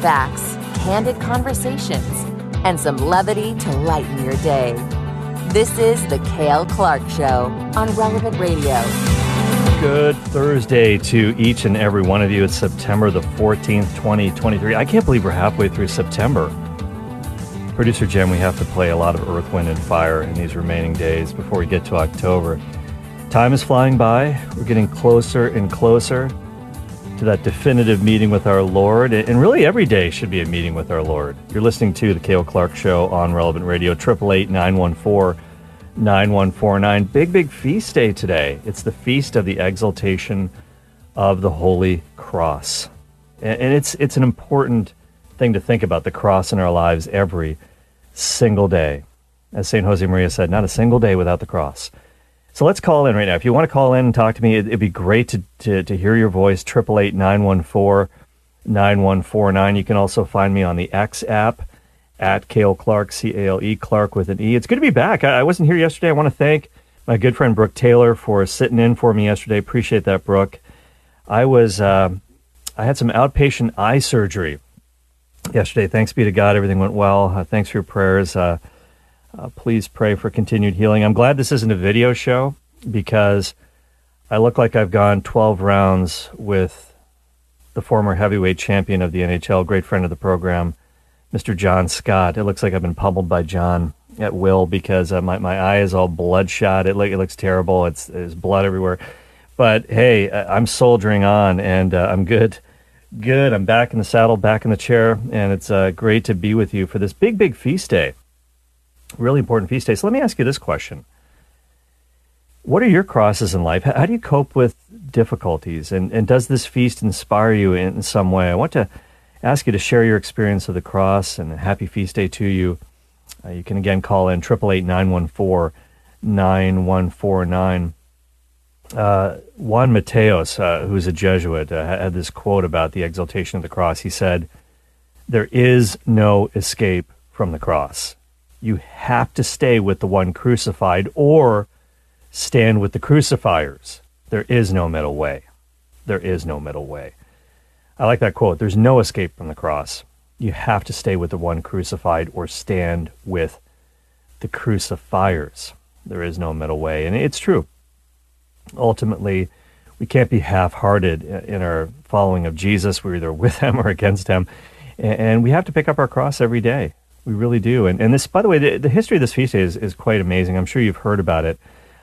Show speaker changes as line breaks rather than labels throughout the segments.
facts, candid conversations, and some levity to lighten your day. This is The Cale Clark Show on Relevant Radio.
Good Thursday to each and every one of you. It's September the 14th, 2023. I can't believe we're halfway through September. Producer Jim, we have to play a lot of Earth, Wind, and Fire in these remaining days before we get to October. Time is flying by. We're getting closer and closer to that definitive meeting with our Lord. And really, every day should be a meeting with our Lord. You're listening to The Cale Clark Show on Relevant Radio, 888 914 9149. Big, big feast day today. It's the feast of the exaltation of the Holy Cross. And it's, it's an important thing to think about the cross in our lives every single day. As St. Josemaria said, not a single day without the cross. So let's call in right now. If you want to call in and talk to me, it'd be great to, to, to hear your voice. 888 914 9149. You can also find me on the X app at Cale Clark, C A L E Clark with an E. It's good to be back. I, I wasn't here yesterday. I want to thank my good friend Brooke Taylor for sitting in for me yesterday. Appreciate that, Brooke. I was, uh, I had some outpatient eye surgery yesterday. Thanks be to God, everything went well. Uh, thanks for your prayers. Uh, uh, please pray for continued healing. I'm glad this isn't a video show because I look like I've gone 12 rounds with the former heavyweight champion of the NHL, great friend of the program, Mr. John Scott. It looks like I've been pummeled by John at will because uh, my, my eye is all bloodshot. It, it looks terrible. It's there's blood everywhere. But hey, I'm soldiering on and uh, I'm good. Good. I'm back in the saddle, back in the chair, and it's uh, great to be with you for this big, big feast day. Really important feast day. So let me ask you this question What are your crosses in life? How do you cope with difficulties? And, and does this feast inspire you in some way? I want to ask you to share your experience of the cross and a happy feast day to you. Uh, you can again call in 888 914 9149. Uh, Juan Mateos, uh, who's a Jesuit, uh, had this quote about the exaltation of the cross. He said, There is no escape from the cross. You have to stay with the one crucified or stand with the crucifiers. There is no middle way. There is no middle way. I like that quote. There's no escape from the cross. You have to stay with the one crucified or stand with the crucifiers. There is no middle way. And it's true ultimately we can't be half-hearted in our following of Jesus. We're either with him or against him, and we have to pick up our cross every day. We really do. And, and this, by the way, the, the history of this feast day is, is quite amazing. I'm sure you've heard about it.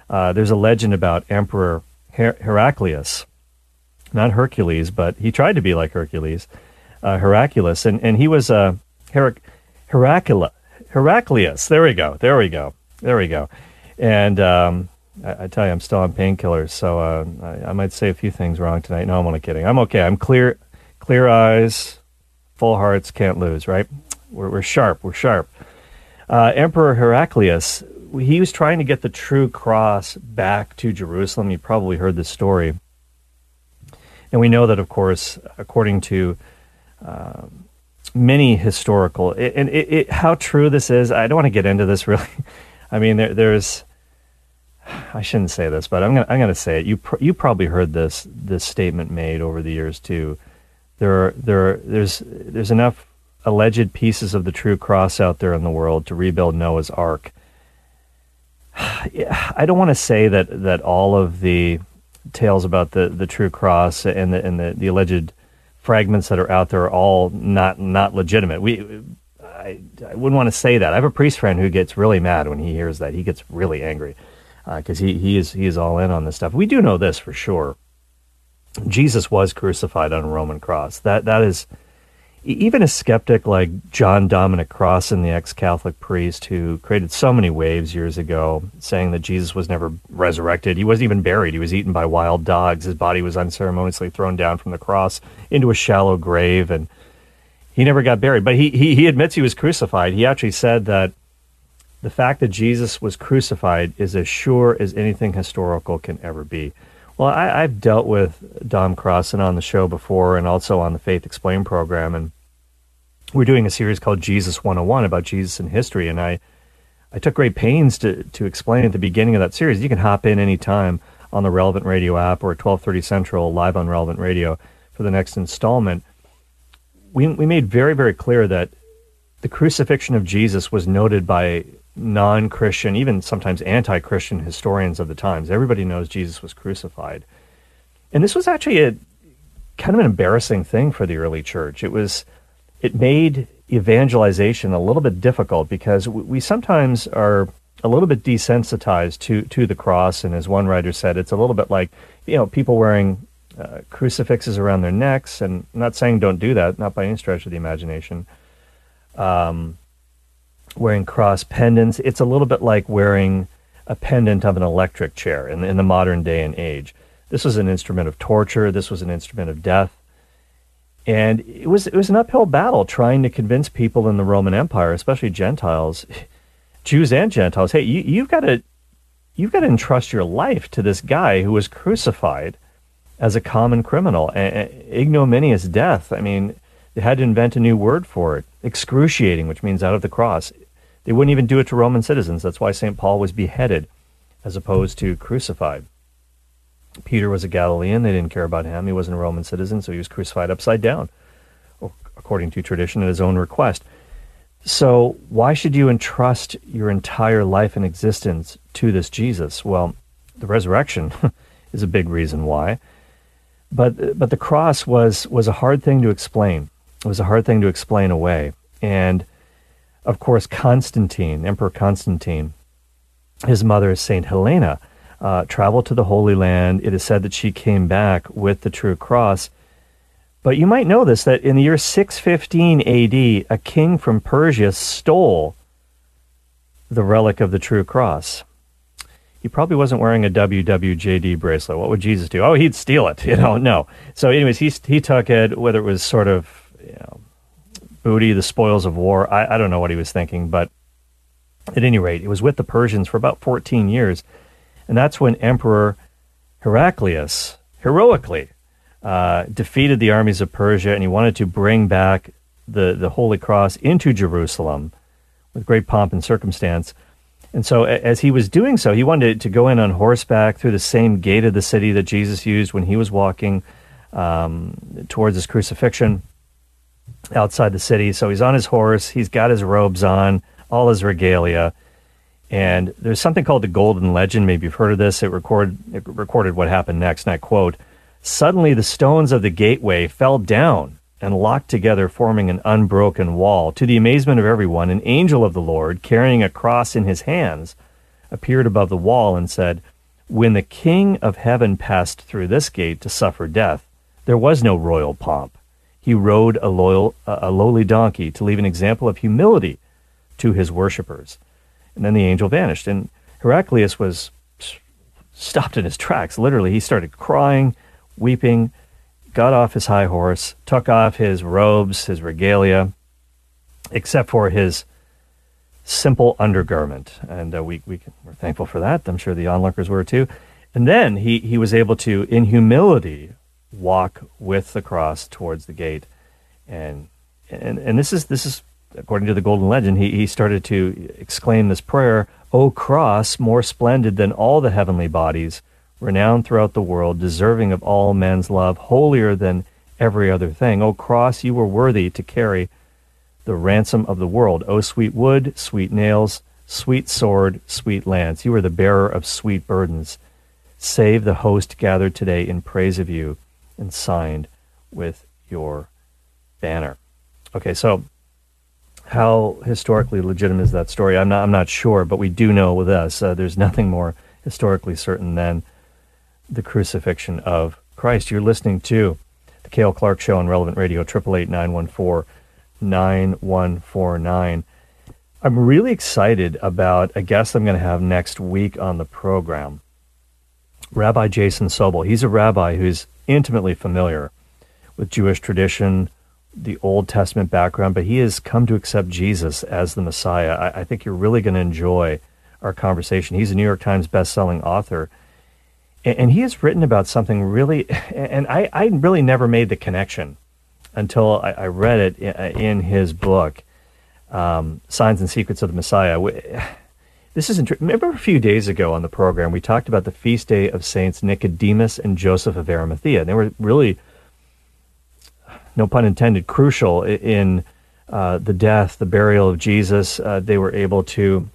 Uh, there's a legend about Emperor Her- Heraclius, not Hercules, but he tried to be like Hercules, uh, Heraclius, and and he was uh, Herac- Heracula, Heraclius. There we go. There we go. There we go. And um, I, I, tell you, I'm still on painkillers, so uh, I, I, might say a few things wrong tonight. No, I'm only kidding. I'm okay. I'm clear, clear eyes, full hearts, can't lose. Right? We're, we're sharp. We're sharp. Uh, Emperor Heraclius, he was trying to get the true cross back to Jerusalem. You probably heard this story, and we know that, of course, according to uh, many historical and it, it, how true this is. I don't want to get into this really. I mean, there, there's I shouldn't say this, but I'm gonna I'm gonna say it. You pr- you probably heard this this statement made over the years too. There are, there are, there's there's enough alleged pieces of the true cross out there in the world to rebuild Noah's Ark. I don't want to say that that all of the tales about the, the true cross and the and the, the alleged fragments that are out there are all not not legitimate. We I, I wouldn't want to say that. I have a priest friend who gets really mad when he hears that. He gets really angry because uh, he, he is he is all in on this stuff. We do know this for sure. Jesus was crucified on a Roman cross. That that is even a skeptic like John Dominic Crossan, the ex-Catholic priest who created so many waves years ago, saying that Jesus was never resurrected. He wasn't even buried. He was eaten by wild dogs. His body was unceremoniously thrown down from the cross into a shallow grave, and he never got buried. But he he, he admits he was crucified. He actually said that the fact that Jesus was crucified is as sure as anything historical can ever be. Well, I, have dealt with Dom Crossan on the show before and also on the Faith Explained program, and we're doing a series called Jesus 101 about Jesus in history, and I, I took great pains to, to explain at the beginning of that series. You can hop in anytime on the Relevant Radio app or 1230 Central live on Relevant Radio for the next installment we, we made very, very clear that the crucifixion of Jesus was noted by non Christian, even sometimes anti Christian historians of the times. Everybody knows Jesus was crucified. And this was actually a kind of an embarrassing thing for the early church. It was, it made evangelization a little bit difficult because we sometimes are a little bit desensitized to, to the cross. And as one writer said, it's a little bit like, you know, people wearing uh, crucifixes around their necks. And I'm not saying don't do that, not by any stretch of the imagination. Um, wearing cross pendants. It's a little bit like wearing a pendant of an electric chair in, in the modern day and age. This was an instrument of torture. This was an instrument of death. And it was, it was an uphill battle trying to convince people in the Roman Empire, especially Gentiles, Jews and Gentiles, hey, you, you've got to you've got to entrust your life to this guy who was crucified as a common criminal, ignominious death. I mean, they had to invent a new word for it, excruciating, which means out of the cross. They wouldn't even do it to Roman citizens. That's why St. Paul was beheaded as opposed to crucified. Peter was a Galilean. They didn't care about him. He wasn't a Roman citizen, so he was crucified upside down, according to tradition at his own request. So, why should you entrust your entire life and existence to this Jesus? Well, the resurrection is a big reason why. But, but the cross was, was a hard thing to explain. It was a hard thing to explain away. And of course, Constantine, Emperor Constantine, his mother, is Saint Helena, uh, traveled to the Holy Land. It is said that she came back with the true cross. But you might know this that in the year 615 AD, a king from Persia stole the relic of the true cross. He probably wasn't wearing a WWJD bracelet. What would Jesus do? Oh, he'd steal it. You know, no. So, anyways, he he took it, whether it was sort of you know, booty, the spoils of war. I, I don't know what he was thinking, but at any rate, it was with the Persians for about 14 years. And that's when Emperor Heraclius heroically uh, defeated the armies of Persia and he wanted to bring back the, the Holy Cross into Jerusalem with great pomp and circumstance. And so, as he was doing so, he wanted to go in on horseback through the same gate of the city that Jesus used when he was walking um, towards his crucifixion outside the city. So he's on his horse, he's got his robes on, all his regalia. And there's something called the Golden Legend. Maybe you've heard of this. It, record, it recorded what happened next. And I quote Suddenly the stones of the gateway fell down and locked together, forming an unbroken wall. To the amazement of everyone, an angel of the Lord, carrying a cross in his hands, appeared above the wall and said, When the King of heaven passed through this gate to suffer death, there was no royal pomp. He rode a, loyal, a lowly donkey to leave an example of humility to his worshippers. And then the angel vanished. And Heraclius was stopped in his tracks. Literally, he started crying, weeping, got off his high horse, took off his robes, his regalia, except for his simple undergarment. And uh, we, we were thankful for that. I'm sure the onlookers were too. And then he, he was able to, in humility, walk with the cross towards the gate. And, and, and this is, this is, according to the Golden Legend, he, he started to exclaim this prayer, O cross, more splendid than all the heavenly bodies, renowned throughout the world, deserving of all men's love, holier than every other thing. O cross, you were worthy to carry the ransom of the world. O sweet wood, sweet nails, sweet sword, sweet lance, you are the bearer of sweet burdens. Save the host gathered today in praise of you and signed with your banner. Okay, so how historically legitimate is that story? I'm not, I'm not sure, but we do know with us uh, there's nothing more historically certain than the crucifixion of Christ. You're listening to the Cale Clark Show on Relevant Radio, 888-914-9149. I'm really excited about a guest I'm going to have next week on the program. Rabbi Jason Sobel. He's a rabbi who's intimately familiar with Jewish tradition, the Old Testament background, but he has come to accept Jesus as the Messiah. I, I think you're really going to enjoy our conversation. He's a New York Times best-selling author, and, and he has written about something really, and I, I really never made the connection until I, I read it in, in his book, um, Signs and Secrets of the Messiah this isn't true. Remember a few days ago on the program, we talked about the feast day of Saints Nicodemus and Joseph of Arimathea. They were really no pun intended, crucial in uh, the death, the burial of Jesus. Uh, they were able to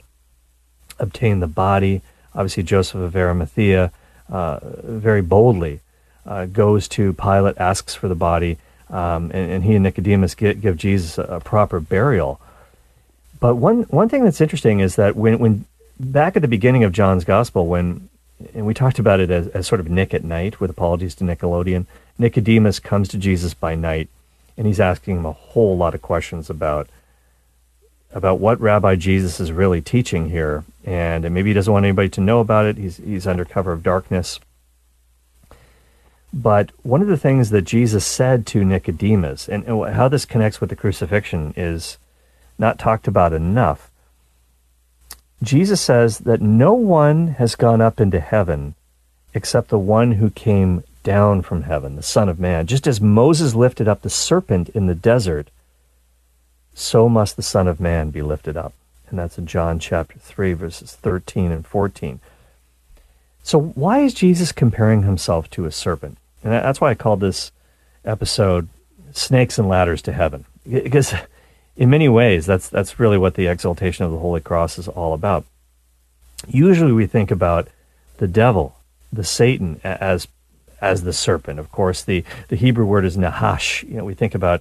obtain the body. Obviously, Joseph of Arimathea uh, very boldly uh, goes to Pilate, asks for the body, um, and, and, he and Nicodemus get, give Jesus a, a, proper burial. But one, one thing that's interesting is that when, when back at the beginning of John's Gospel, when and we talked about it as, as sort of Nick at night with apologies to Nickelodeon, Nicodemus comes to Jesus by night and he's asking him a whole lot of questions about about what Rabbi Jesus is really teaching here, and maybe he doesn't want anybody to know about it. He's he's under cover of darkness. But one of the things that Jesus said to Nicodemus, and, and how this connects with the crucifixion, is not talked about enough. Jesus says that no one has gone up into heaven except the one who came down from heaven, the Son of Man. Just as Moses lifted up the serpent in the desert, so must the Son of Man be lifted up. And that's in John chapter 3, verses 13 and 14. So, why is Jesus comparing himself to a serpent? And that's why I called this episode Snakes and Ladders to Heaven. Because in many ways, that's, that's really what the exaltation of the Holy Cross is all about. Usually we think about the devil, the Satan, as as the serpent. Of course, the, the Hebrew word is nahash. You know, we think about,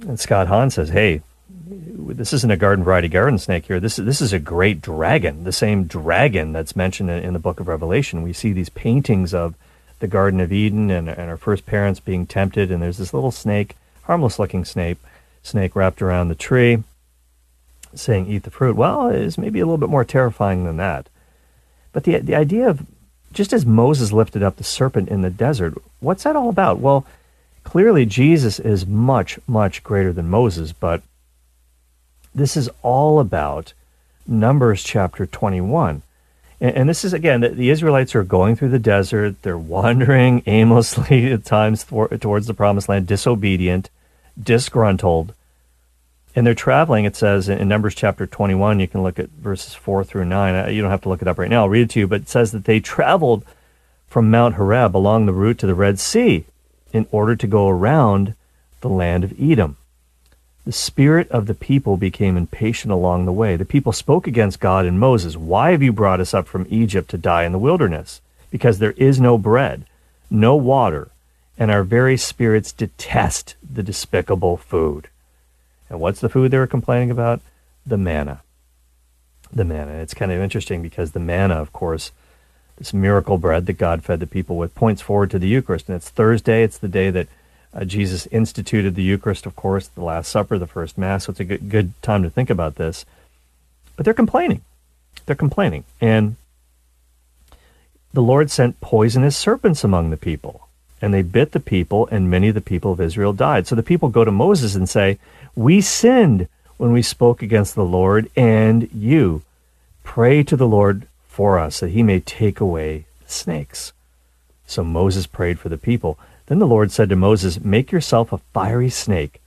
and Scott Hahn says, hey, this isn't a garden variety garden snake here. This is, this is a great dragon, the same dragon that's mentioned in, in the book of Revelation. We see these paintings of the Garden of Eden and, and our first parents being tempted, and there's this little snake, harmless looking snake, snake wrapped around the tree, saying, Eat the fruit. Well, it's maybe a little bit more terrifying than that. But the, the idea of just as Moses lifted up the serpent in the desert, what's that all about? Well, clearly Jesus is much, much greater than Moses, but this is all about Numbers chapter 21. And, and this is, again, the, the, Israelites are going through the desert. They're wandering aimlessly at times towards the promised land, disobedient, disgruntled and they're traveling. It says in Numbers chapter 21, you can look at verses 4 through 9. You don't have to look it up right now. I'll read it to you, but it says that they traveled from Mount Horeb along the route to the Red Sea in order to go around the land of Edom. The spirit of the people became impatient along the way. The people spoke against God and Moses. Why have you brought us up from Egypt to die in the wilderness? Because there is no bread, no water, and our very spirits detest the despicable food. And what's the food they were complaining about? The manna. The manna. It's kind of interesting because the manna, of course, this miracle bread that God fed the people with, points forward to the Eucharist. And it's Thursday. It's the day that uh, Jesus instituted the Eucharist, of course, the Last Supper, the first Mass. So it's a good, good time to think about this. But they're complaining. They're complaining. And the Lord sent poisonous serpents among the people. And they bit the people, and many of the people of Israel died. So the people go to Moses and say, we sinned when we spoke against the Lord and you. Pray to the Lord for us that he may take away the snakes. So Moses prayed for the people. Then the Lord said to Moses, Make yourself a fiery snake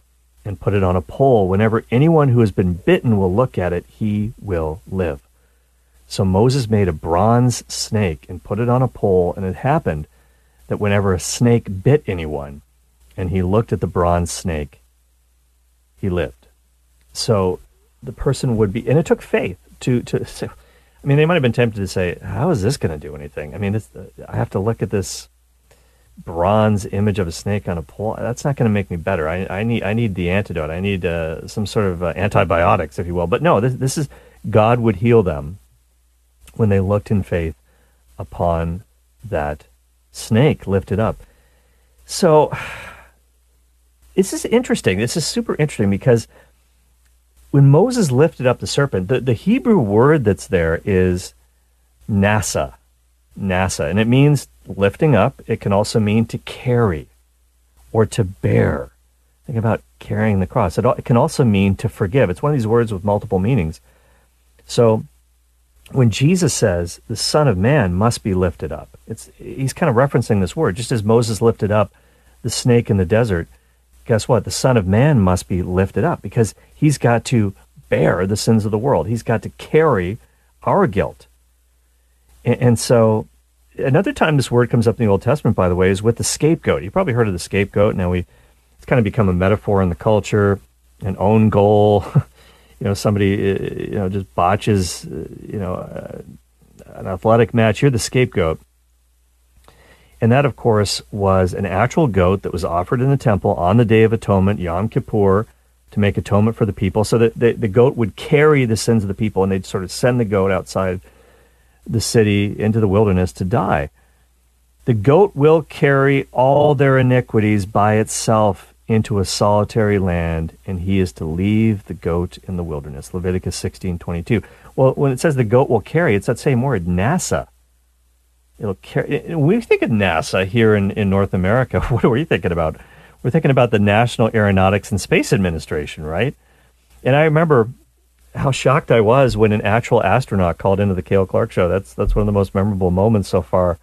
and put it on a pole. Whenever anyone who has been bitten will look at it, he will live. So Moses made a bronze snake and put it on a pole, and it happened that whenever a snake bit anyone, and he looked at the bronze snake, he lived. So the person would be, and it took faith to to. I mean, they might have been tempted to say, "How is this going to do anything?" I mean, I have to look at this bronze image of a snake on a pole. That's not going to make me better. I, I need I need the antidote. I need uh, some sort of uh, antibiotics, if you will. But no, this this is God would heal them when they looked in faith upon that snake lifted up. So this is interesting. This is super interesting because when Moses lifted up the serpent, the, the Hebrew word that's there is nasa. Nasa. And it means lifting up. It can also mean to carry or to bear. Think about carrying the cross. It, it can also mean to forgive. It's one of these words with multiple meanings. So when Jesus says the Son of Man must be lifted up, it's he's kind of referencing this word. Just as Moses lifted up the snake in the desert, guess what? The Son of Man must be lifted up because he's got to bear the sins of the world. He's got to carry our guilt. And, and, so, another time this word comes up in the Old Testament, by the way, is with the scapegoat. You probably heard of the scapegoat. Now, we, It's kind of become a metaphor in the culture, an own goal. you know, somebody uh, you know just botches uh, you know uh, an athletic match. You're the scapegoat. And that, of course, was an actual goat that was offered in the temple on the Day of Atonement, Yom Kippur, to make atonement for the people. So that the, the goat would carry the sins of the people, and they'd sort of send the goat outside the city into the wilderness to die. The goat will carry all their iniquities by itself into a solitary land, and he is to leave the goat in the wilderness. Leviticus sixteen twenty two. Well, when it says the goat will carry, it's that same word, NASA. It'll carry. We think of NASA here in, in North America, what are we thinking about? We're thinking about the National Aeronautics and Space Administration, right? And I remember how shocked I was when an actual astronaut called into the Cale Clark show. That's that's one of the most memorable moments so far,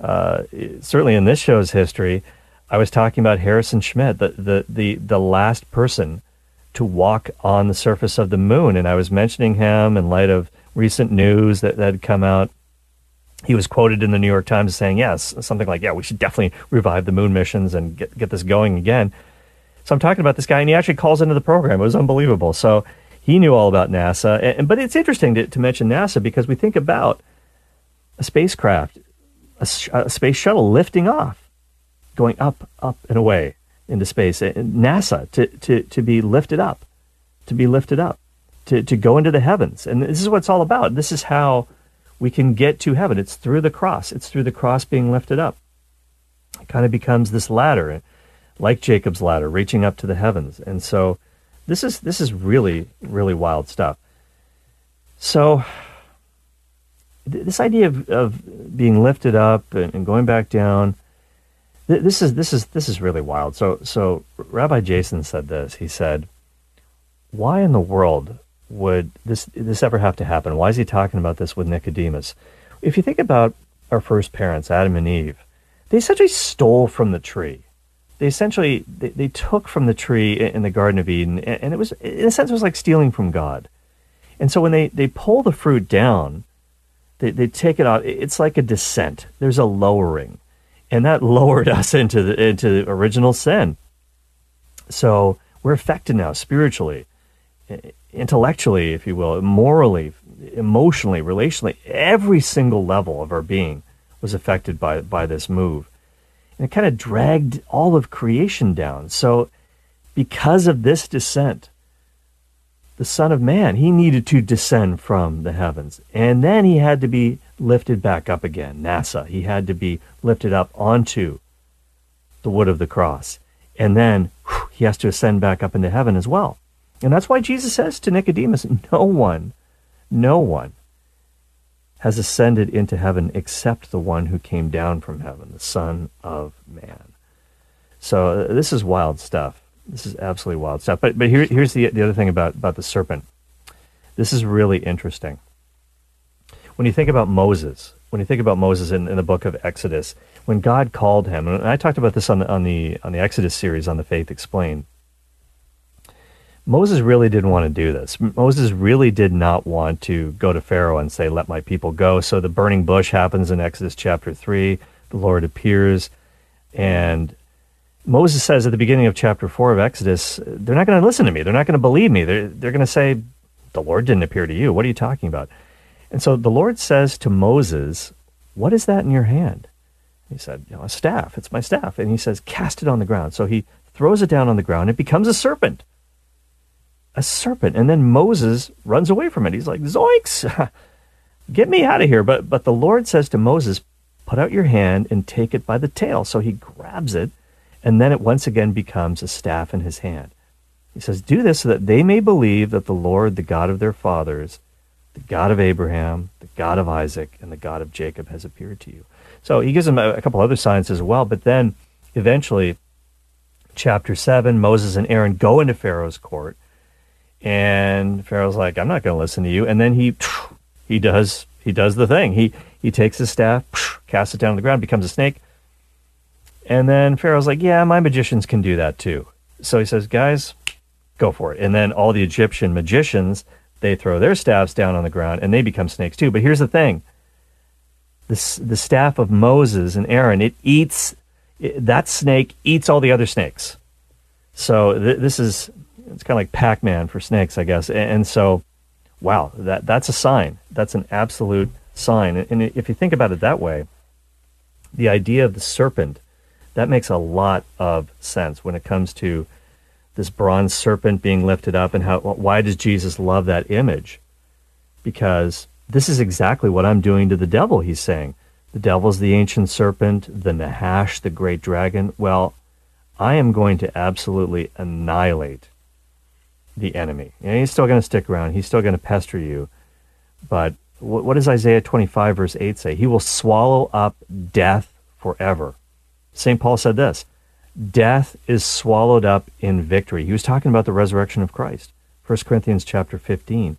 uh, certainly in this show's history. I was talking about Harrison Schmitt, the, the the the last person to walk on the surface of the moon, and I was mentioning him in light of recent news that, that had come out. He was quoted in the New York Times saying, "Yes, something like, yeah, we should definitely revive the moon missions and get get this going again." So I'm talking about this guy, and he actually calls into the program. It was unbelievable. So he knew all about NASA. And, but it's interesting to, to mention NASA because we think about a spacecraft, a, a, space shuttle lifting off, going up, up and away into space. NASA to, to, to be lifted up, to be lifted up, to, to go into the heavens. And this is what it's all about. This is how we can get to heaven. It's through the cross. It's through the cross being lifted up. It kind of becomes this ladder, eh, like Jacob's ladder, reaching up to the heavens. And so this is this is really really wild stuff. So this idea of, of being lifted up and, and going back down, th- this is this is this is really wild. So so Rabbi Jason said this. He said, "Why in the world would this this ever have to happen? Why is he talking about this with Nicodemus? If you think about our first parents, Adam and Eve, they essentially stole from the tree they essentially they, they took from the tree in the Garden of Eden, and it was in a sense it was like stealing from God. And so when they, they pull the fruit down, they, they take it out. It's like a descent. There's a lowering, and that lowered us into the into original sin. So we're affected now spiritually, intellectually, if you will, morally, emotionally, relationally. Every single level of our being was affected by by this move and it kind of dragged all of creation down. So, because of this descent, the Son of Man, he needed to descend from the heavens. And then he had to be lifted back up again. NASA, he had to be lifted up onto the wood of the cross. And then whew, he has to ascend back up into heaven as well. And that's why Jesus says to Nicodemus, No one, no one has ascended into heaven except the one who came down from heaven, the Son of Man. So uh, this is wild stuff. This is absolutely wild stuff. But but here, here's the the other thing about about the serpent. This is really interesting. When you think about Moses, when you think about Moses in, in the book of Exodus, when God called him, and I talked about this on the on the on the Exodus series on the Faith Explained. Moses really didn't want to do this. Moses really did not want to go to Pharaoh and say, Let my people go. So the burning bush happens in Exodus chapter 3. The Lord appears. And Moses says at the beginning of chapter 4 of Exodus, They're not going to listen to me. They're not going to believe me. They're, they're going to say, The Lord didn't appear to you. What are you talking about? And so the Lord says to Moses, What is that in your hand? He said, you know, A staff. It's my staff. And he says, Cast it on the ground. So he throws it down on the ground. It becomes a serpent a serpent. And then Moses runs away from it. He's like, Zoinks, get me out of here. But, but the Lord says to Moses, Put out your hand and take it by the tail. So he grabs it, and then it once again becomes a staff in his hand. He says, Do this so that they may believe that the Lord, the God of their fathers, the God of Abraham, the God of Isaac, and the God of Jacob has appeared to you. So he gives them a, couple other signs as well. But then eventually, chapter 7, Moses and Aaron go into Pharaoh's court and Pharaoh's like, I'm not going to listen to you. And then he he does he does the thing. He he takes his staff, casts it down on the ground, becomes a snake. And then Pharaoh's like, Yeah, my magicians can do that too. So he says, Guys, go for it. And then all the Egyptian magicians, they throw their staffs down on the ground and they become snakes too. But here's the thing the, the staff of Moses and Aaron, it eats, it, that snake eats all the other snakes. So th- this is it's kind of like Pac-Man for snakes, I guess. And, and, so, wow, that that's a sign. That's an absolute sign. And, and if you think about it that way, the idea of the serpent that makes a lot of sense when it comes to this bronze serpent being lifted up and how why does Jesus love that image? Because this is exactly what I'm doing to the devil, he's saying. The devil's the ancient serpent, the Nahash, the great dragon. Well, I am going to absolutely annihilate the enemy. And he's still going to stick around. He's still going to pester you. But what, what does Isaiah 25, verse 8 say? He will swallow up death forever. St. Paul said this Death is swallowed up in victory. He was talking about the resurrection of Christ. 1 Corinthians chapter 15.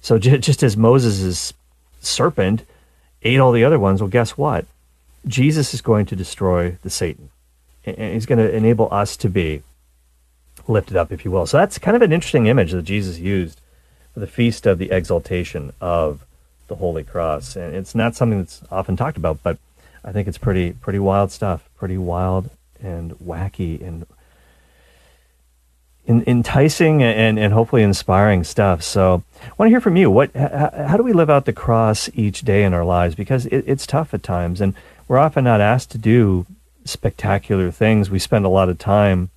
So just as Moses' serpent ate all the other ones, well, guess what? Jesus is going to destroy the Satan. And he's going to enable us to be lifted up, if you will. So that's kind of an interesting image that Jesus used for the feast of the exaltation of the Holy Cross. And it's not something that's often talked about, but I think it's pretty pretty wild stuff, pretty wild and wacky and enticing and, and hopefully inspiring stuff. So I want to hear from you. What, how, do we live out the cross each day in our lives? Because it, it's tough at times, and we're often not asked to do spectacular things. We spend a lot of time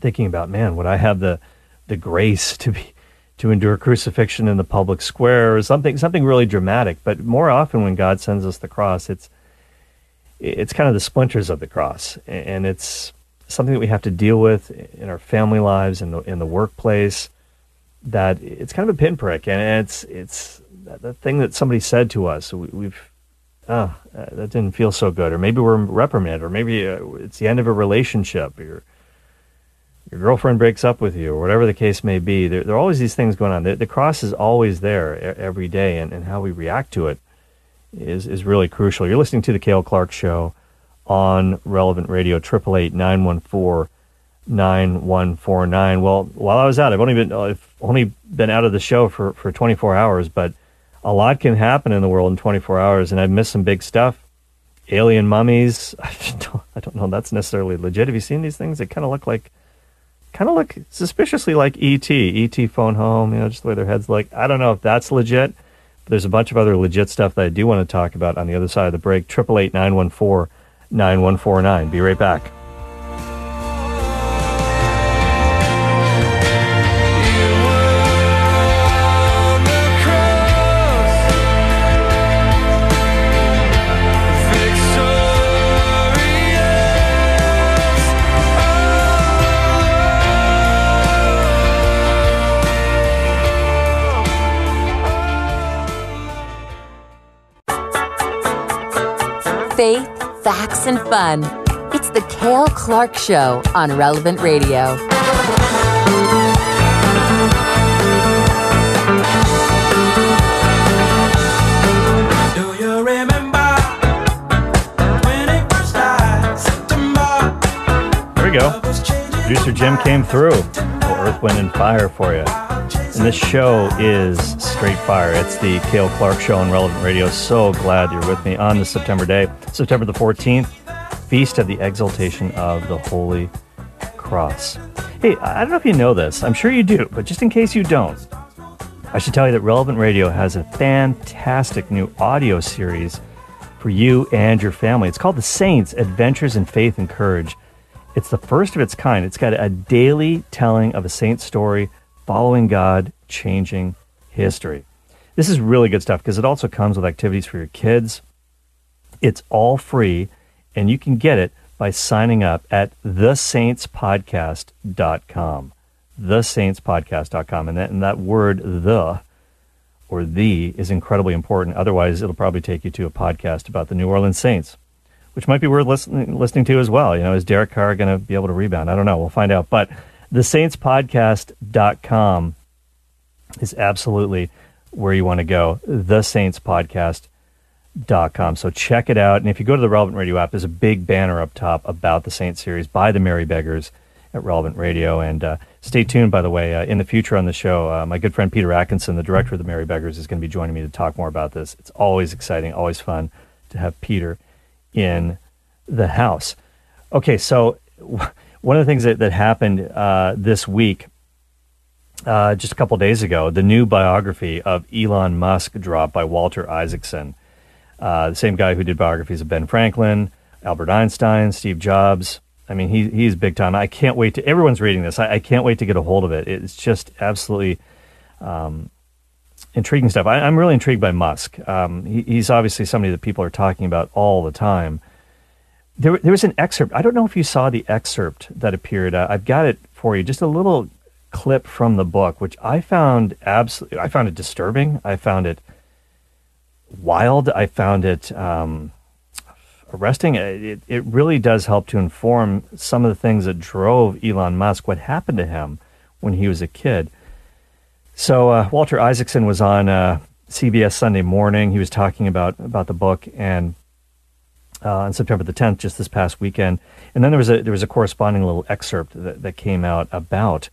thinking about, man, would I have the the grace to be to endure crucifixion in the public square or something something really dramatic? But more often, when God sends us the cross, it's it's kind of the splinters of the cross, and it's something that we have to deal with in our family lives and in, in the workplace. That it's kind of a pinprick, and it's it's the thing that somebody said to us. We, have oh, uh, that didn't feel so good, or maybe we're reprimanded, or maybe uh, it's the end of a relationship. Your your girlfriend breaks up with you, or whatever the case may be. There, there are always these things going on. The, the cross is always there every day, and, and how we react to it is is really crucial. You're listening to the Cale Clark Show on Relevant Radio, triple eight nine one four nine one four nine. Well, while I was out, I've only been I've only been out of the show for for 24 hours, but a lot can happen in the world in 24 hours, and I've missed some big stuff. Alien mummies. I don't, I don't know. That's necessarily legit. Have you seen these things? They kind of look like, kind of look suspiciously like ET. ET phone home. You know, just the way their heads look. I don't know if that's legit. There's a bunch of other legit stuff that I do want to talk about on the other side of the break. Triple eight nine one four nine one four nine. Be right back.
Faith, facts, and fun. It's the Cale Clark Show on Relevant Radio.
There we go. Producer Jim came through. Earth, Wind, and Fire for you. This show is straight fire. It's the Cale Clark Show on Relevant Radio. So glad you're with me on this September day, September the 14th, Feast of the Exaltation of the Holy Cross. Hey, I don't know if you know this. I'm sure you do, but just in case you don't, I should tell you that Relevant Radio has a fantastic new audio series for you and your family. It's called The Saints Adventures in Faith and Courage. It's the first of its kind. It's got a daily telling of a saint's story following God, changing history. This is really good stuff because it also comes with activities for your kids. It's all free, and you can get it by signing up at thesaintspodcast.com. Thesaintspodcast.com. And that, and that word, the, or the, is incredibly important. Otherwise, it'll probably take you to a podcast about the New Orleans Saints, which might be worth listening, listening to as well. You know, is Derek Carr going to be able to rebound? I don't know. We'll find out. But thesaintspodcast.com is absolutely where you want to go. Thesaintspodcast.com. So check it out. And if you go to the Relevant Radio app, there's a big banner up top about the Saint series by the Merry Beggars at Relevant Radio. And uh, stay tuned, by the way, uh, in the future on the show, uh, my good friend Peter Atkinson, the director of the Merry Beggars, is going to be joining me to talk more about this. It's always exciting, always fun to have Peter in the house. Okay, so one of the things that, that happened uh, this week, uh, just a couple days ago, the new biography of Elon Musk dropped by Walter Isaacson, uh, the same guy who did biographies of Ben Franklin, Albert Einstein, Steve Jobs. I mean, he, he's big time. I can't wait to, everyone's reading this. I, I can't wait to get a hold of it. It's just absolutely um, intriguing stuff. I, am really intrigued by Musk. Um, he, he's obviously somebody that people are talking about all the time. There, there was an excerpt. I don't know if you saw the excerpt that appeared. Uh, I've got it for you. Just a little clip from the book, which I found absolutely. I found it disturbing. I found it wild. I found it um, arresting. It, it really does help to inform some of the things that drove Elon Musk. What happened to him when he was a kid? So uh, Walter Isaacson was on uh, CBS Sunday Morning. He was talking about about the book and uh, on September the 10th, just this past weekend. And then there was a there was a corresponding little excerpt that, that came out about.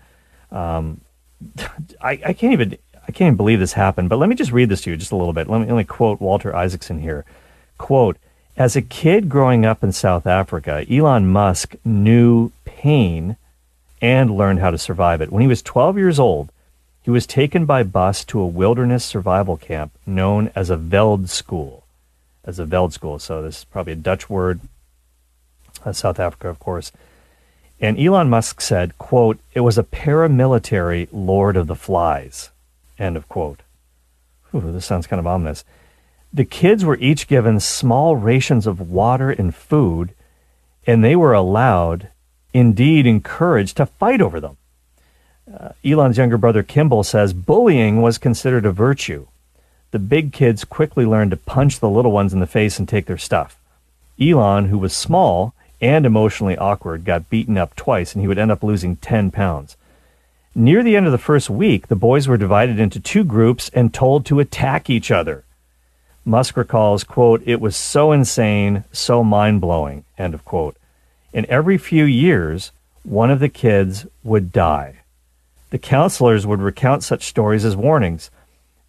Um, I, I can't even I can't even believe this happened. But let me just read this to you just a little bit. Let me let me quote Walter Isaacson here. Quote: As a kid growing up in South Africa, Elon Musk knew pain and learned how to survive it. When he was 12 years old, he was taken by bus to a wilderness survival camp known as a Veld school as a Veld school. So this is probably a Dutch word, uh, South Africa, of course. And Elon Musk said, quote, it was a paramilitary Lord of the Flies, end of quote. Ooh, this sounds kind of ominous. The kids were each given small rations of water and food, and they were allowed, indeed encouraged, to fight over them. Uh, Elon's younger brother Kimball says bullying was considered a virtue the big kids quickly learned to punch the little ones in the face and take their stuff. Elon, who was small and emotionally awkward, got beaten up twice and he would end up losing 10 pounds. Near the end of the first week, the boys were divided into two groups and told to attack each other. Musk recalls, quote, it was so insane, so mind blowing, end of quote. And every few years, one of the kids would die. The counselors would recount such stories as warnings.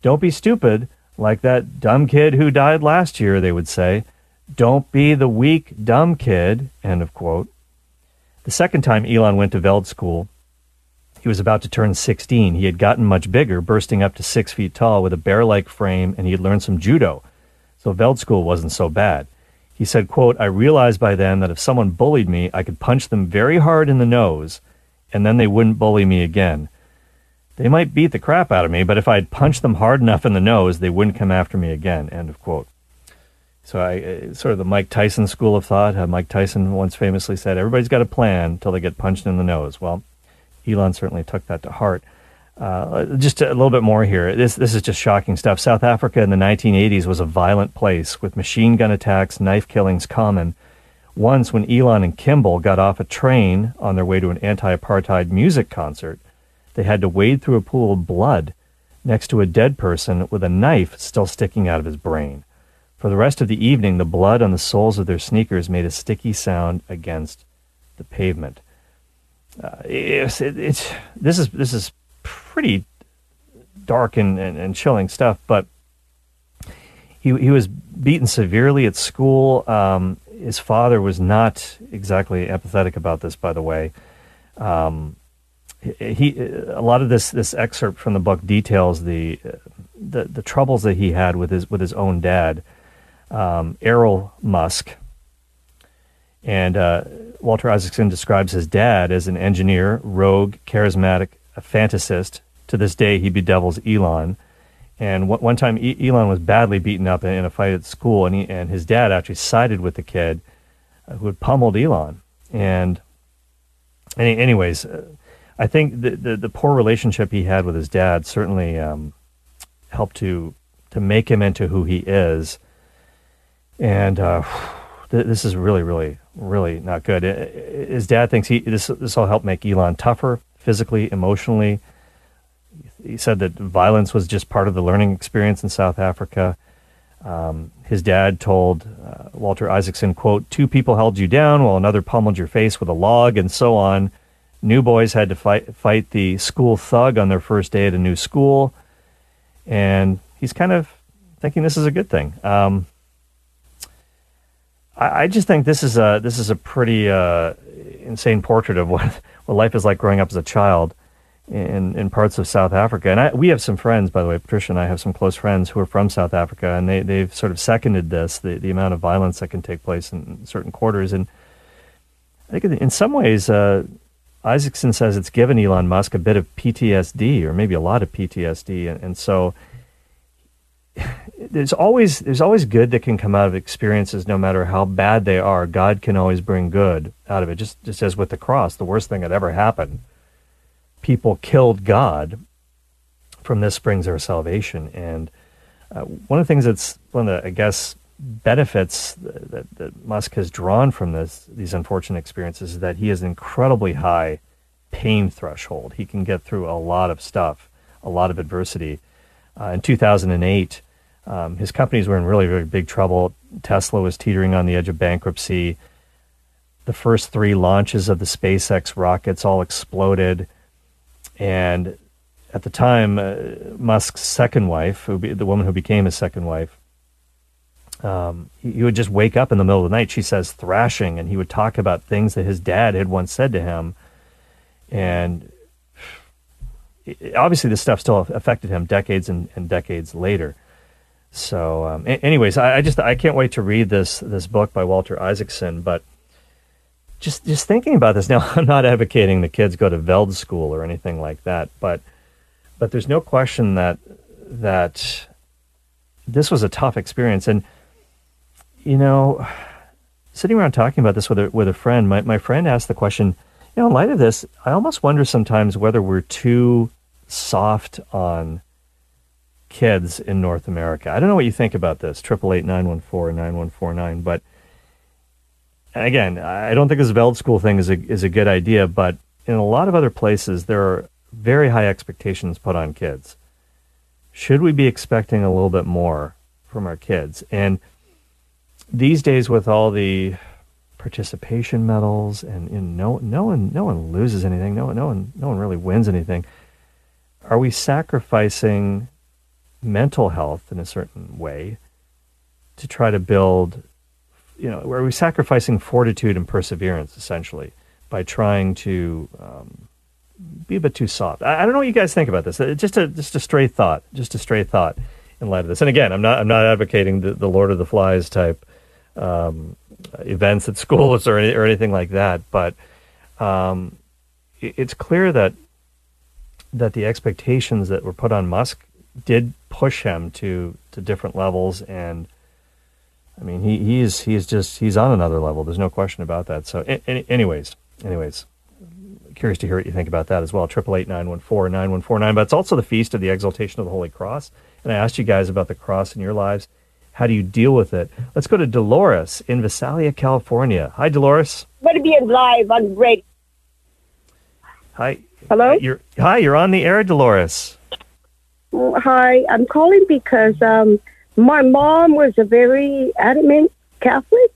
Don't be stupid, like that dumb kid who died last year, they would say. Don't be the weak, dumb kid. End of quote. The second time Elon went to Veld School, he was about to turn 16. He had gotten much bigger, bursting up to six feet tall with a bear like frame, and he had learned some judo. So Veld School wasn't so bad. He said, quote, I realized by then that if someone bullied me, I could punch them very hard in the nose, and then they wouldn't bully me again. They might beat the crap out of me, but if I'd punched them hard enough in the nose, they wouldn't come after me again. End of quote. So I uh, sort of the Mike Tyson school of thought. Uh, Mike Tyson once famously said, "Everybody's got a plan until they get punched in the nose." Well, Elon certainly took that to heart. Uh, just a little bit more here. This this is just shocking stuff. South Africa in the 1980s was a violent place with machine gun attacks, knife killings common. Once, when Elon and Kimball got off a train on their way to an anti-apartheid music concert, they had to wade through a pool of blood next to a dead person with a knife still sticking out of his brain. For the rest of the evening, the blood on the soles of their sneakers made a sticky sound against the pavement. Uh, it's, it, it's, this is this is pretty dark and, and, and, chilling stuff, but he, he was beaten severely at school. Um, his father was not exactly empathetic about this, by the way. Um, he a lot of this this excerpt from the book details the the, the troubles that he had with his with his own dad, um, Errol Musk. And uh, Walter Isaacson describes his dad as an engineer, rogue, charismatic, a fantasist. To this day, he bedevils Elon. And one time, Elon was badly beaten up in, a fight at school, and he, and his dad actually sided with the kid uh, who had pummeled Elon. And any, anyways. I think the, the, the poor relationship he had with his dad certainly um, helped to to make him into who he is. And uh, th- this is really, really, really not good. His dad thinks he this this will help make Elon tougher physically, emotionally. He said that violence was just part of the learning experience in South Africa. Um, his dad told uh, Walter Isaacson, "quote Two people held you down while another pummeled your face with a log, and so on." New boys had to fight fight the school thug on their first day at a new school, and he's kind of thinking this is a good thing. Um, I, I, just think this is a this is a pretty uh, insane portrait of what what life is like growing up as a child in in parts of South Africa. And I, we have some friends, by the way, Patricia and I have some close friends who are from South Africa, and they they've sort of seconded this the the amount of violence that can take place in certain quarters. And I think in some ways. Uh, Isaacson says it's given Elon Musk a bit of PTSD, or maybe a lot of PTSD, and, and so there's always there's always good that can come out of experiences, no matter how bad they are. God can always bring good out of it. Just just as with the cross, the worst thing that ever happened, people killed God. From this springs our salvation, and uh, one of the things that's one of the I guess benefits that, that Musk has drawn from this these unfortunate experiences is that he has an incredibly high pain threshold. He can get through a lot of stuff, a lot of adversity. Uh, in 2008, um, his companies were in really, really big trouble. Tesla was teetering on the edge of bankruptcy. The first three launches of the SpaceX rockets all exploded. And at the time, uh, Musk's second wife, be, the woman who became his second wife, um, he, would just wake up in the middle of the night, she says, thrashing, and he would talk about things that his dad had once said to him. And obviously, this stuff still affected him decades and, and decades later. So, um, anyways, I, I, just I can't wait to read this this book by Walter Isaacson. But just just thinking about this now, I'm not advocating the kids go to Veld school or anything like that. But but there's no question that that this was a tough experience, and you know, sitting around talking about this with a with a friend, my my friend asked the question. You know, in light of this, I almost wonder sometimes whether we're too soft on kids in North America. I don't know what you think about this, Triple eight nine one four nine one four nine. but again, I don't think this Veld school thing is a, is a good idea, but in a lot of other places, there are very high expectations put on kids. Should we be expecting a little bit more from our kids? And these days, with all the participation medals and, no, no one, no one loses anything. No, no one, no one really wins anything. Are we sacrificing mental health in a certain way to try to build, you know, are we're sacrificing fortitude and perseverance essentially by trying to um, be a bit too soft. I, I, don't know what you guys think about this. It's just a just a stray thought, just a stray thought in light of this. And again, I'm not I'm not advocating the, the Lord of the Flies type um, events at schools or any, or anything like that, but um, it, it's clear that that the expectations that were put on Musk did push him to to different levels and I mean he he's he's just he's on another level. There's no question about that. So anyways anyways curious to hear what you think about that as well. Triple eight nine one four nine one four nine but it's also the feast of the exaltation of the holy cross. And I asked you guys about the cross in your lives how do you deal with it let's go to Dolores in Visalia California hi Dolores
going to be live on radio
hi
hello
you're hi you're on the air Dolores
Hi, I'm calling because um, my mom was a very adamant Catholic,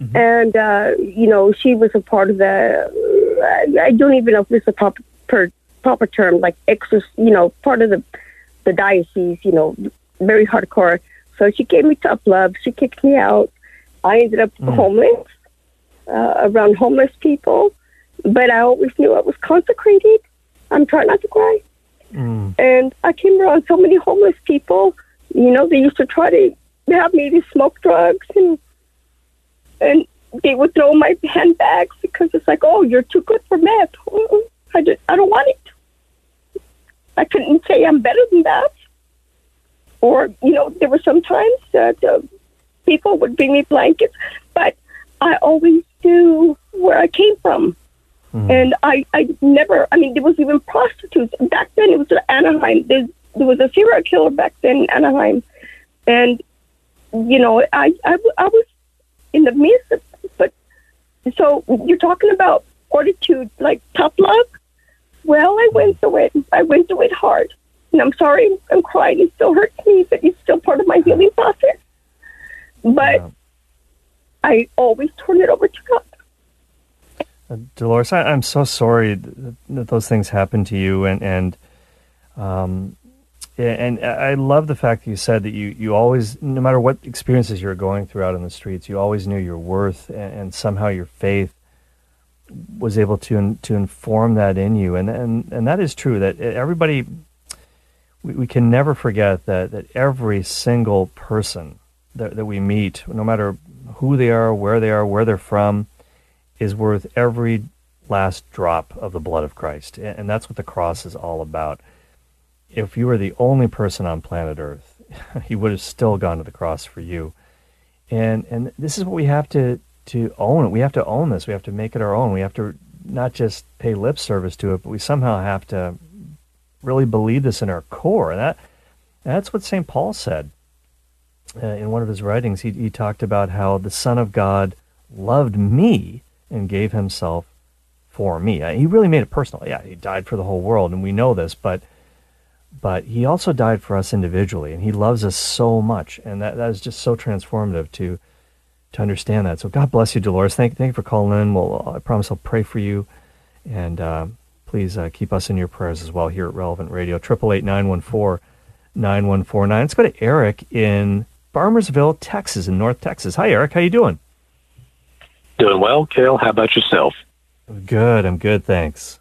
mm-hmm. and uh, you know she was a part of the. I don't even know if it's a proper per, proper term, like exorc, you know, part of the the diocese. You know, very hardcore. So she gave me tough love. She kicked me out. I ended up mm. homeless uh, around homeless people, but I always knew I was consecrated. I'm trying not to cry. Mm. And I came around so many homeless people. You know, they used to try to have me to smoke drugs and and they would throw my handbags because it's like, oh, you're too good for meth. I just, I don't want it. I couldn't say I'm better than that. Or, you know, there were some times that uh, people would bring me blankets, but I always knew where I came from. Mm. And I, I never, I mean, there was even prostitutes. Back then, it was Anaheim. There, there was a serial killer back then in Anaheim. And, you know, I, I, I was in the midst of, but so you're talking about fortitude, like tough love. Well, I went through it. I went through it hard. And I'm sorry I'm crying. It still hurts me, but it's still part of my healing process. But yeah. I always turn it over to God.
Uh, Dolores, I, am so sorry that those things happened to you, and and um, And I love the fact that you said that you, you always, no matter what experiences you're going through out in the streets, you always knew your worth and, and somehow your faith was able to to inform that in you. And, and, and that is true, that everybody, we, we can never forget that, that every single person that, that we meet, no matter who they are, where they are, where they're from, is worth every last drop of the blood of Christ. And that's what the cross is all about. If you were the only person on planet Earth, he would have still gone to the cross for you. And and this is what we have to to own. We have to own this. We have to make it our own. We have to not just pay lip service to it, but we somehow have to really believe this in our core. And that that's what St. Paul said uh, in one of his writings. He, he talked about how the Son of God loved me and gave himself for me. Uh, he really made it personal. Yeah, he died for the whole world, and we know this, but but he also died for us individually, and he loves us so much, and that, that is just so transformative to to understand that. So God bless you, Dolores. Thank thank you for calling in. Well, I promise I'll pray for you, and uh, please uh, keep us in your prayers as well here at Relevant Radio. Triple eight nine one four nine one four nine. Let's go to Eric in Farmersville, Texas, in North Texas. Hi, Eric. How you doing?
Doing well, Cale. How about yourself?
Good. I'm good. Thanks.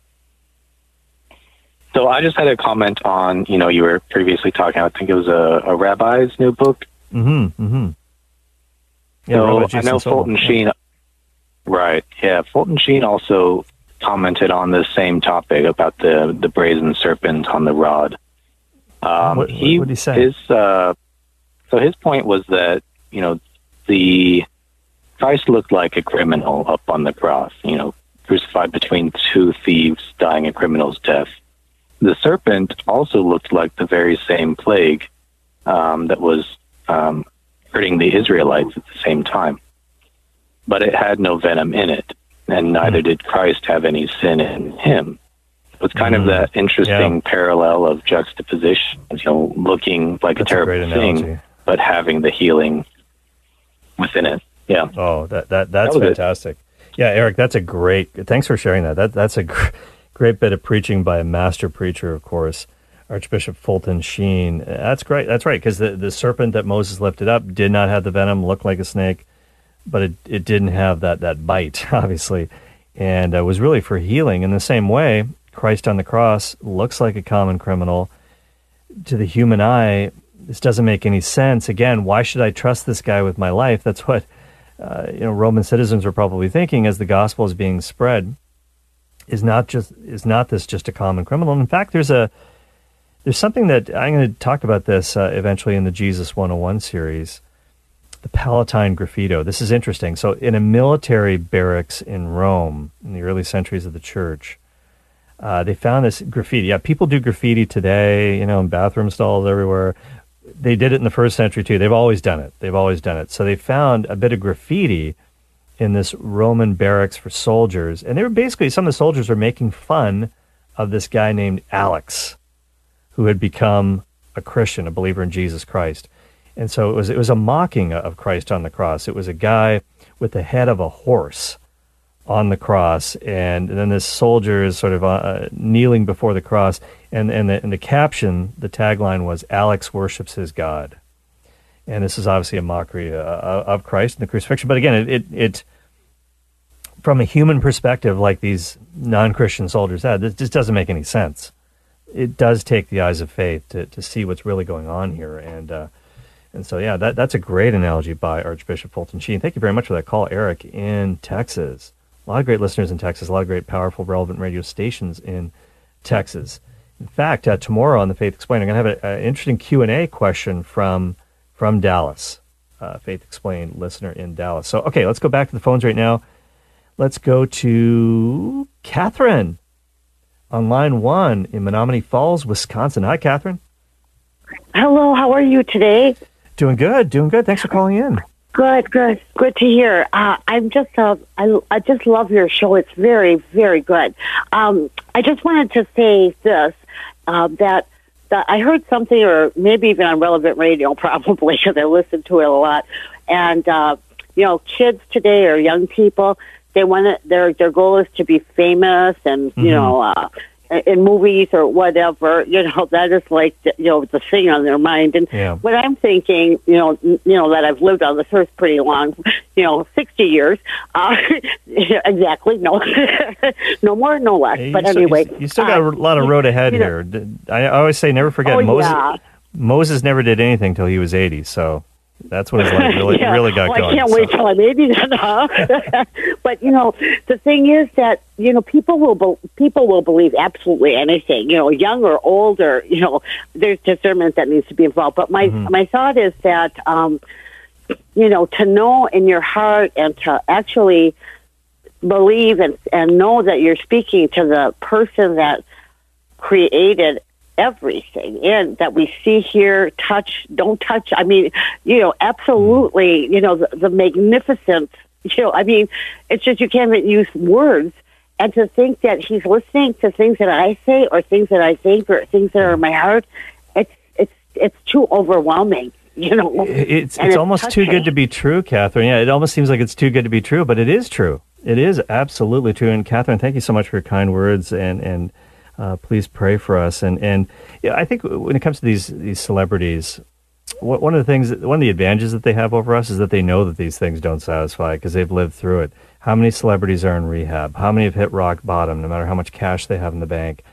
So I just had a comment on, you know, you were previously talking, I think it was a, a rabbi's new book.
Mm-hmm. Mm-hmm.
Yeah, so I know Fulton Sheen. Right. Yeah. Fulton Sheen also commented on the same topic about the, the brazen serpent on the rod.
Um, what,
he,
what did he say?
His, uh, so his point was that, you know, the Christ looked like a criminal up on the cross, you know, crucified between two thieves dying a criminal's death. The serpent also looked like the very same plague um, that was um, hurting the Israelites at the same time. But it had no venom in it, and neither mm. did Christ have any sin in him. So it's kind mm. of that interesting yeah. parallel of juxtaposition, you know, looking like
That's
a terrible
a
thing, but having the healing within it. Yeah.
Oh, that that that's that fantastic. It. Yeah, Eric, that's a great. Thanks for sharing that. That that's a gr- great bit of preaching by a master preacher, of course, Archbishop Fulton Sheen. That's great. That's right, because the the serpent that Moses lifted up did not have the venom, looked like a snake, but it it didn't have that that bite, obviously, and uh, was really for healing. In the same way, Christ on the cross looks like a common criminal to the human eye. This doesn't make any sense. Again, why should I trust this guy with my life? That's what uh, you know, Roman citizens were probably thinking as the gospel is being spread, is not just is not this just a common criminal. And in fact, there's a there's something that I'm going to talk about this uh, eventually in the Jesus 101 series, the Palatine Graffito. This is interesting. So, in a military barracks in Rome in the early centuries of the church, uh, they found this graffiti. Yeah, people do graffiti today, you know, in bathroom stalls everywhere they did it in the first century too. They've always done it. They've always done it. So they found a bit of graffiti in this Roman barracks for soldiers, and they were basically some of the soldiers were making fun of this guy named Alex, who had become a Christian, a believer in Jesus Christ. And so it was it was a mocking of Christ on the cross. It was a guy with the head of a horse on the cross, and, then this soldier is sort of uh, kneeling before the cross, and and the, and the caption, the tagline was "Alex worships his God," and this is obviously a mockery uh, uh, of Christ and the crucifixion. But again, it, it, it from a human perspective, like these non-Christian soldiers had, this just doesn't make any sense. It does take the eyes of faith to, to see what's really going on here, and uh, and so yeah, that that's a great analogy by Archbishop Fulton Sheen. Thank you very much for that call, Eric in Texas a lot of great listeners in Texas, a lot of great, powerful, relevant radio stations in Texas. In fact, uh, tomorrow on the Faith Explained, I'm going to have an interesting Q and A question from from Dallas, uh, Faith Explained listener in Dallas. So, okay, let's go back to the phones right now. Let's go to Catherine on line one in Menomonee Falls, Wisconsin. Hi, Catherine.
Hello, how are you today?
Doing good, doing good. Thanks for calling in.
Good, good, good to hear. Uh, I'm just, uh, I, I just love your show. It's very, very good. Um, I just wanted to say this uh, that that I heard something, or maybe even on relevant radio, probably because I listen to it a lot. And uh, you know, kids today or young people, they want to, their their goal is to be famous and mm-hmm. you know uh, in movies or whatever, you know, that is like you know the thing on their mind. And
Yeah.
what I'm thinking, you know, n- you know that I've lived on this earth pretty long, you know, 60 years, uh, exactly. No, no more, no less.
You
but
still-
anyway,
you still got
uh,
a lot of road ahead
you know-
here. I always say, never forget
Oh,
Moses.
yeah.
Moses never did anything till he was eighty, so that's when his life really,
Yeah.
really got
well,
going.
I can't
so.
wait till I'm 80 then, but you know, the thing is that you know people will be- people will believe absolutely anything. You know, young or old, or you know, there's discernment that needs to be involved. But my
Mm-hmm.
my thought is that um, you know to know in your heart and to actually believe and and know that you're speaking to the person that created everything and that we see here touch don't touch i mean you know absolutely you know the, the magnificent you know i mean it's just you can't even use words and to think that he's listening to things that i say or things that i think or things that are in my heart it's it's it's too overwhelming you know
It's
And
it's almost too good to be true, Catherine. Yeah, it almost seems like it's too good to be true, but it is true. It is absolutely true. And Catherine, thank you so much for your kind words, and and uh, please pray for us. And and yeah, I think when it comes to these these celebrities, one of the things, one of the advantages that they have over us is that they know that these things don't satisfy because they've lived through it. How many celebrities are in rehab? How many have hit rock bottom, no matter how much cash they have in the bank?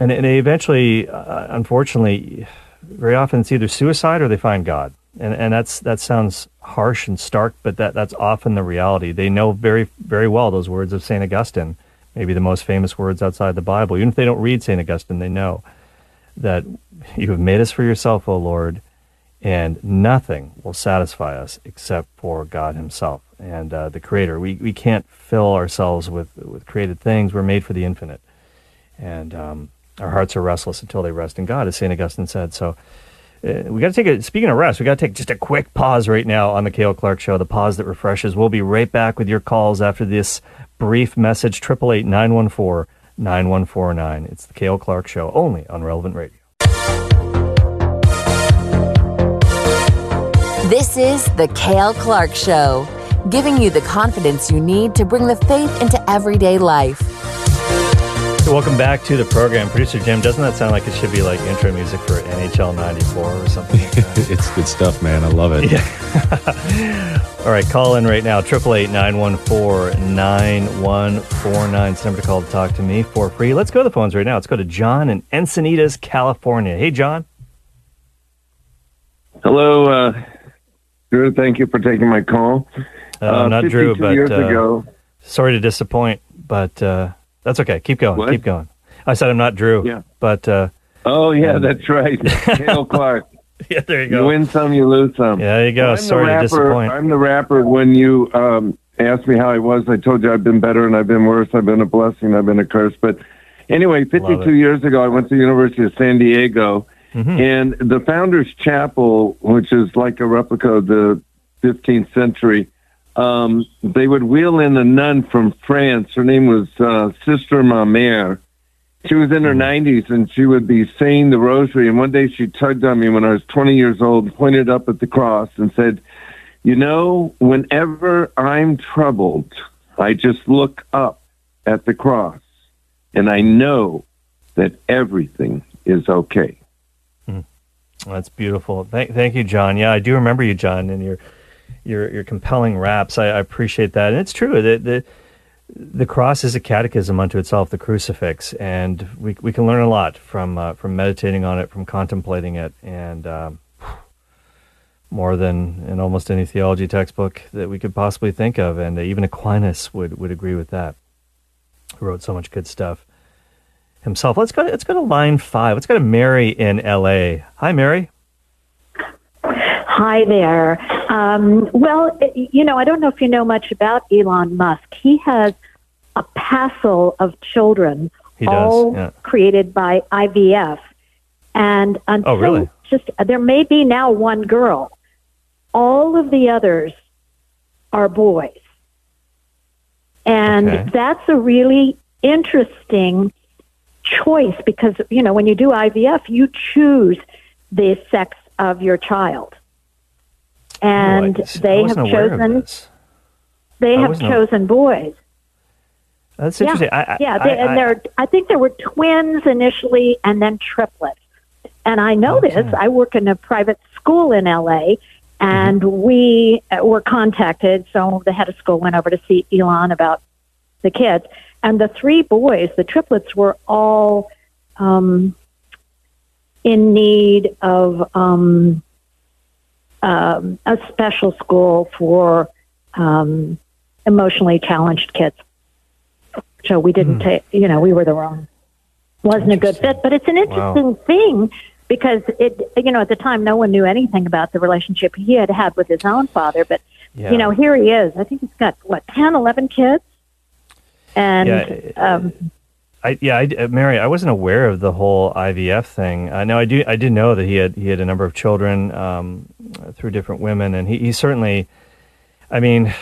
And, and they eventually, uh, unfortunately, very often it's either suicide or they find God. And, and that's, that sounds harsh and stark, but that, that's often the reality. They know very, very well those words of St. Augustine, maybe the most famous words outside the Bible. Even if they don't read St. Augustine, they know that you have made us for yourself, O Lord, and nothing will satisfy us except for God Himself and uh, the Creator. We, we can't fill ourselves with, with created things. We're made for the infinite. And um, our hearts are restless until they rest in God, as St. Augustine said. So uh, we got to take a, speaking of rest, we got to take just a quick pause right now on the Cale Clark Show, the pause that refreshes. We'll be right back with your calls after this brief message, 888 914 9149. It's the Cale Clark Show, only on Relevant Radio.
This is The Cale Clark Show, giving you the confidence you need to bring the faith into everyday life.
So welcome back to the program. Producer Jim, doesn't that sound like it should be like intro music for NHL 94 or something like that?
it's good stuff, man. I love it. Yeah.
All right, call in right now, 888-914-9149. It's the number to call to talk to me for free. Let's go to the phones right now. Let's go to John in Encinitas, California. Hey, John.
Hello, uh, Drew. Thank you for taking my call.
Uh, not Drew, but
years
uh,
ago,
sorry to disappoint, but uh, that's okay. Keep going.
What?
Keep going. I said I'm not Drew,
Yeah.
but uh,
oh yeah,
um,
that's right. Cale Clark.
yeah, there you
You
go.
win some, you lose some.
Yeah, there you go. Sorry to
rapper-
disappoint.
I'm the rapper. When you um, asked me how I was, I told you I've been better and I've been worse. I've been a blessing. I've been a curse. But anyway, 52 years ago, I went to the University of San Diego,
Mhm.
and the Founders Chapel, which is like a replica of the 15th century. Um, they would wheel in a nun from France. Her name was uh, Sister Mamere. She was in her 90s and she would be saying the rosary. And one day she tugged on me when I was 20 years old, pointed up at the cross, and said, You know, whenever I'm troubled, I just look up at the cross and I know that everything is okay.
That's beautiful. Thank, thank you, John. Yeah, I do remember you, John, and your your your compelling raps. I, I appreciate that, and it's true that the the cross is a catechism unto itself, the crucifix, and we we can learn a lot from uh, from meditating on it, from contemplating it, and um, more than in almost any theology textbook that we could possibly think of. And even Aquinas would would agree with that. Who wrote so much good stuff himself. Let's go. Let's go to line five. Let's go to Mary in L.A. Hi, Mary.
Hi there. Um, well, you know, I don't know if you know much about Elon Musk. He has a passel of children,
does,
all
yeah.
created by IVF, and until
Oh, really?
just there may be now one girl. All of the others are boys, and
Okay.
that's a really interesting choice because you know when you do IVF, you choose the sex of your child, and
I
they have
aware
chosen they
I
have chosen boys.
That's interesting.
Yeah,
I, I,
yeah, they, and there. I think there were twins initially, and then triplets. And I know
Okay.
this. I work in a private school in LA, and
Mm-hmm.
we uh, were contacted. So the head of school went over to see Elon about the kids, and the three boys, the triplets, were all um, in need of um, um, a special school for um, emotionally challenged kids. So we didn't
Hmm.
take, you know, we were the wrong, wasn't a good fit. But it's an interesting thing because it, you know, at the time, no one knew anything about the relationship he had had with his own father. But,
yeah.
you know, here he is. I think he's got, what, 10, 11 kids? And,
Yeah,
um,
I, yeah, I, uh, Mary, I wasn't aware of the whole IVF thing. I know I do. I did know that he had he had a number of children um, through different women, and he, he certainly. I mean,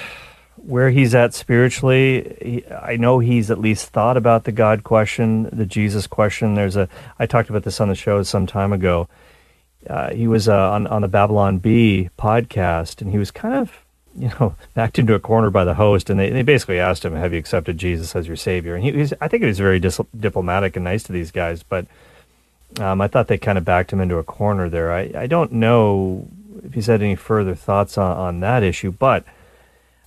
where he's at spiritually, he, I know he's at least thought about the God question, the Jesus question. There's a. I talked about this on the show some time ago. Uh, he was uh, on on the Babylon Bee podcast, and he was kind of you know, backed into a corner by the host, and they, they basically asked him, "Have you accepted Jesus as your savior?" And he, he's, I think he was very dis- diplomatic and nice to these guys, but um, I thought they kind of backed him into a corner there. I, I don't know if he's had any further thoughts on, on that issue, but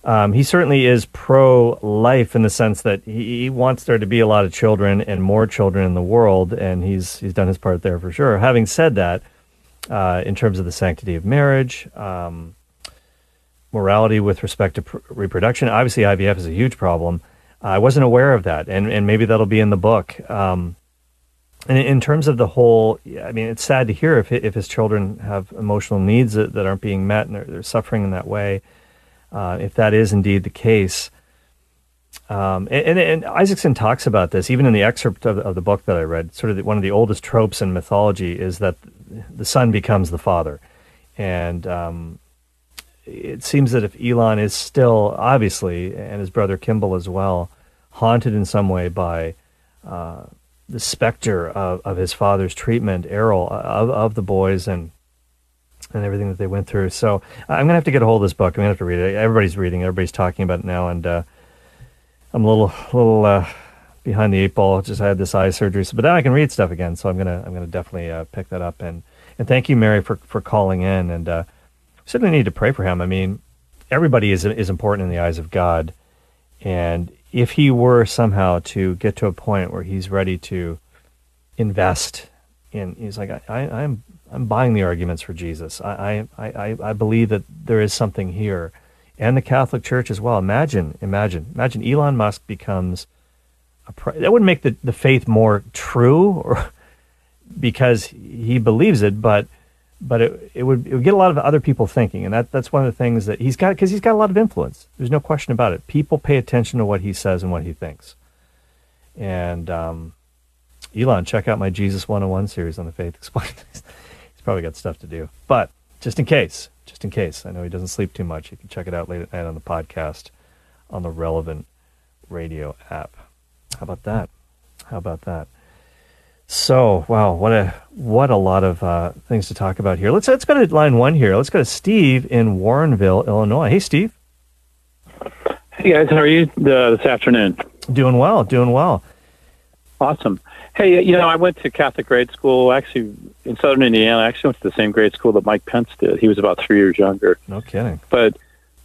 um, he certainly is pro-life in the sense that he, he wants there to be a lot of children and more children in the world, and he's he's done his part there for sure. Having said that, uh, in terms of the sanctity of marriage. Um, morality with respect to pr- reproduction. Obviously, IVF is a huge problem. I wasn't aware of that, and, and maybe that'll be in the book. Um, and in terms of the whole, I mean, it's sad to hear if, if his children have emotional needs that, that aren't being met and they're, they're suffering in that way. Uh, if that is indeed the case. Um, and, and, Isaacson talks about this, even in the excerpt of, of the book that I read. Sort of the, one of the oldest tropes in mythology is that the son becomes the father. And um, it seems that if Elon is still, obviously, and his brother Kimbal as well, haunted in some way by uh, the specter of, of his father's treatment, Errol, of, of the boys and and everything that they went through. So I'm going to have to get a hold of this book. I'm going to have to read it. Everybody's reading. Everybody's talking about it now. And uh, I'm a little, little uh, behind the eight ball. Just had this eye surgery. So, but now I can read stuff again. So I'm going to, I'm going to definitely uh, pick that up. And, and thank you, Mary, for, for calling in. And uh, certainly need to pray for him. I mean, everybody is is important in the eyes of God, and if he were somehow to get to a point where he's ready to invest in, he's like, I, I, I'm I'm buying the arguments for Jesus. I, I, I, I believe that there is something here, and the Catholic Church as well. Imagine, imagine, imagine Elon Musk becomes a pre- that would make the, the faith more true, or because he believes it, but but it, it would it would get a lot of other people thinking, and that that's one of the things that he's got because he's got a lot of influence. There's no question about it. People pay attention to what he says and what he thinks. And um, Elon, check out my Jesus 101 series on the Faith Explained. he's probably got stuff to do, but just in case, just in case, I know he doesn't sleep too much. You can check it out late at night on the podcast on the relevant radio app. How about that? How about that? So, wow, what a what a lot of uh, things to talk about here. Let's let's go to line one here. Let's go to Steve in Warrenville, Illinois. Hey, Steve.
Hey guys, how are you uh, this afternoon?
Doing well, doing well.
Awesome. Hey, you know, I went to Catholic grade school actually in Southern Indiana. I actually went to the same grade school that Mike Pence did. He was about three years younger.
No kidding.
But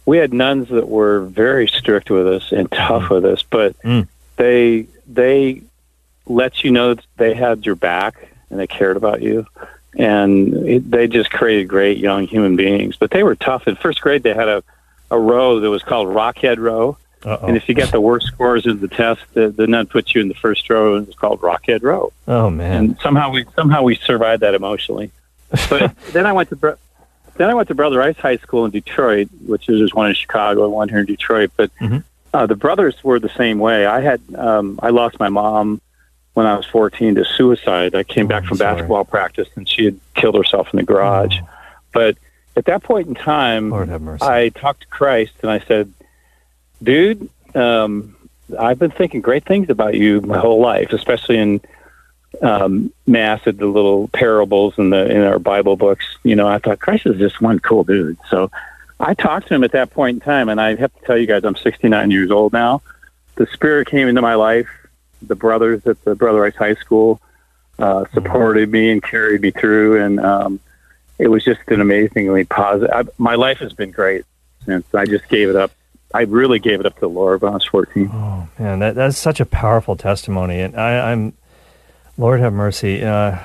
we had nuns that were very strict with us and tough with us, but
Mm.
they they let you know that they had your back and they cared about you. And it, they just created great young human beings. But they were tough. In first grade, they had a, a row that was called Rockhead Row.
Uh-oh.
And if you got the worst scores in the test, the, the nun put you in the first row, and it was called Rockhead Row.
oh man.
And somehow we somehow we survived that emotionally. But then I went to then I went to Brother Rice High School in Detroit, which is there's one in Chicago and one here in Detroit. But
Mhm.
uh, the brothers were the same way. I had um, I lost my mom when I was 14 to suicide. I came
Oh,
back from
sorry.
basketball practice, and she had killed herself in the garage.
Oh,
But at that point in time,
Lord have mercy.
I talked to Christ and I said, dude, um, I've been thinking great things about you my whole life, especially in um, mass at the little parables in the in our Bible books. You know, I thought Christ is just one cool dude. So I talked to him at that point in time, and I have to tell you guys, I'm 69 years old now, the Spirit came into my life. The brothers at the Brother Rice High School uh, supported me and carried me through, and um, it was just an amazingly positive. I, my life has been great since I just gave it up. I really gave it up to the Lord when I was 14.
Oh man, that that's such a powerful testimony, and I, I'm, Lord have mercy. Uh,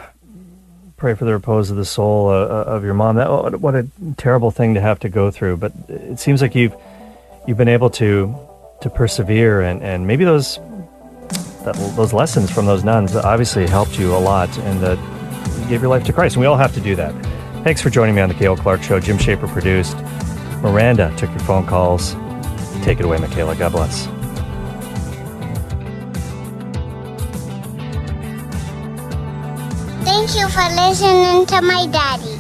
pray for the repose of the soul uh, of your mom. That what a terrible thing to have to go through. But it seems like you've you've been able to to persevere, and, and maybe those that, those lessons from those nuns obviously helped you a lot, and that you gave your life to Christ. And we all have to do that. Thanks for joining me on the Cale Clark Show. Jim Shaper produced. Miranda took your phone calls. Take it away, Michaela. God bless.
Thank you for listening to my daddy.